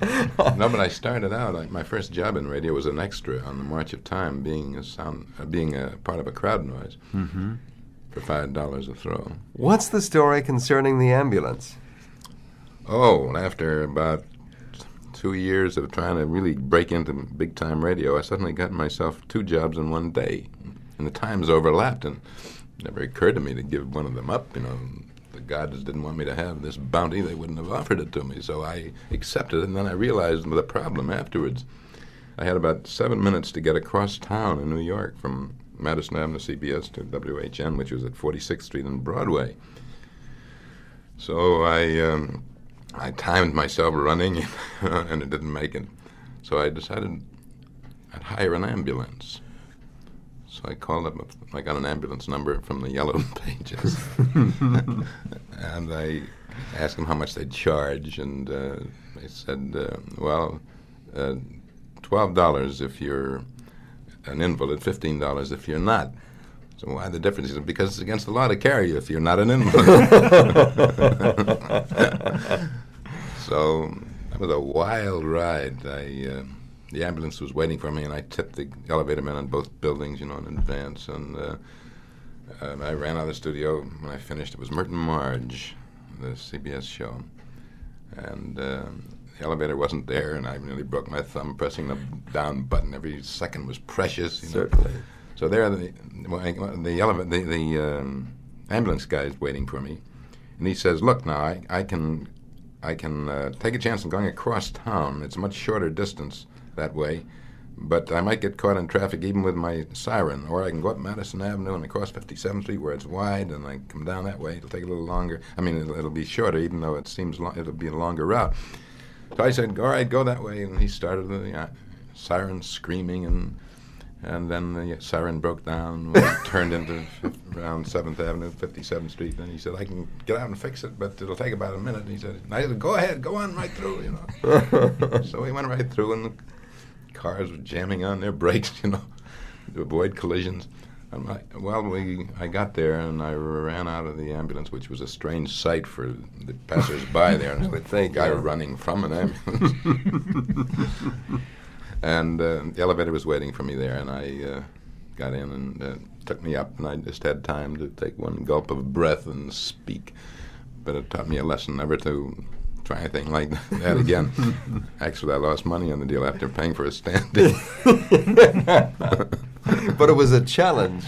no, but I started out. Like, my first job in radio was an extra on the March of Time, being a sound, uh, being a part of a crowd noise Mm-hmm. for five dollars a throw. What's the story concerning the ambulance? Oh, after about two years of trying to really break into big time radio, I suddenly got myself two jobs in one day, and the times overlapped, and it never occurred to me to give one of them up. You know, the gods didn't want me to have this bounty; they wouldn't have offered it to me, so I accepted it. And then I realized the problem afterwards. I had about seven minutes to get across town in New York from Madison Avenue CBS to WHN, which was at 46th Street and Broadway. So I um, I timed myself running, and it didn't make it. So I decided I'd hire an ambulance. So I called up. I got an ambulance number from the yellow pages, and I asked them how much they'd charge, and uh, they said, uh, "Well, uh, twelve dollars if you're an invalid, fifteen dollars if you're not." So why the difference? He said, Because it's against the law to carry you if you're not an invalid. so that was a wild ride. I, uh, the ambulance was waiting for me, and I tipped the elevator man on both buildings, you know, in advance. And uh, uh, I ran out of the studio. When I finished, it was Myrt and Marge, the CBS show, and. Um, the elevator wasn't there, and I nearly broke my thumb pressing the down button. Every second was precious. You know? Certainly. So there, the the the, the um, ambulance guy is waiting for me, and he says, "Look, now I, I can, I can uh, take a chance on going across town. It's a much shorter distance that way, but I might get caught in traffic even with my siren. Or I can go up Madison Avenue and across 57th Street where it's wide, and I come down that way. It'll take a little longer. I mean, it'll, it'll be shorter, even though it seems lo- it'll be a longer route." So I said, "All right, go that way," and he started the uh, siren screaming and. And then the siren broke down. Turned into around Seventh Avenue, Fifty Seventh Street. And he said, "I can get out and fix it, but it'll take about a minute." And he said, I said, "Go ahead, go on right through." You know. so we went right through, and cars were jamming on their brakes, you know, to avoid collisions. And I, well, we I got there, and I ran out of the ambulance, which was a strange sight for the passers-by there. And I would think I was running from an ambulance. and uh, the elevator was waiting for me there, and I uh, got in and uh, took me up, and I just had time to take one gulp of breath and speak. But it taught me a lesson never to try anything like that again. Actually, I lost money on the deal after paying for a stand-in. but it was a challenge.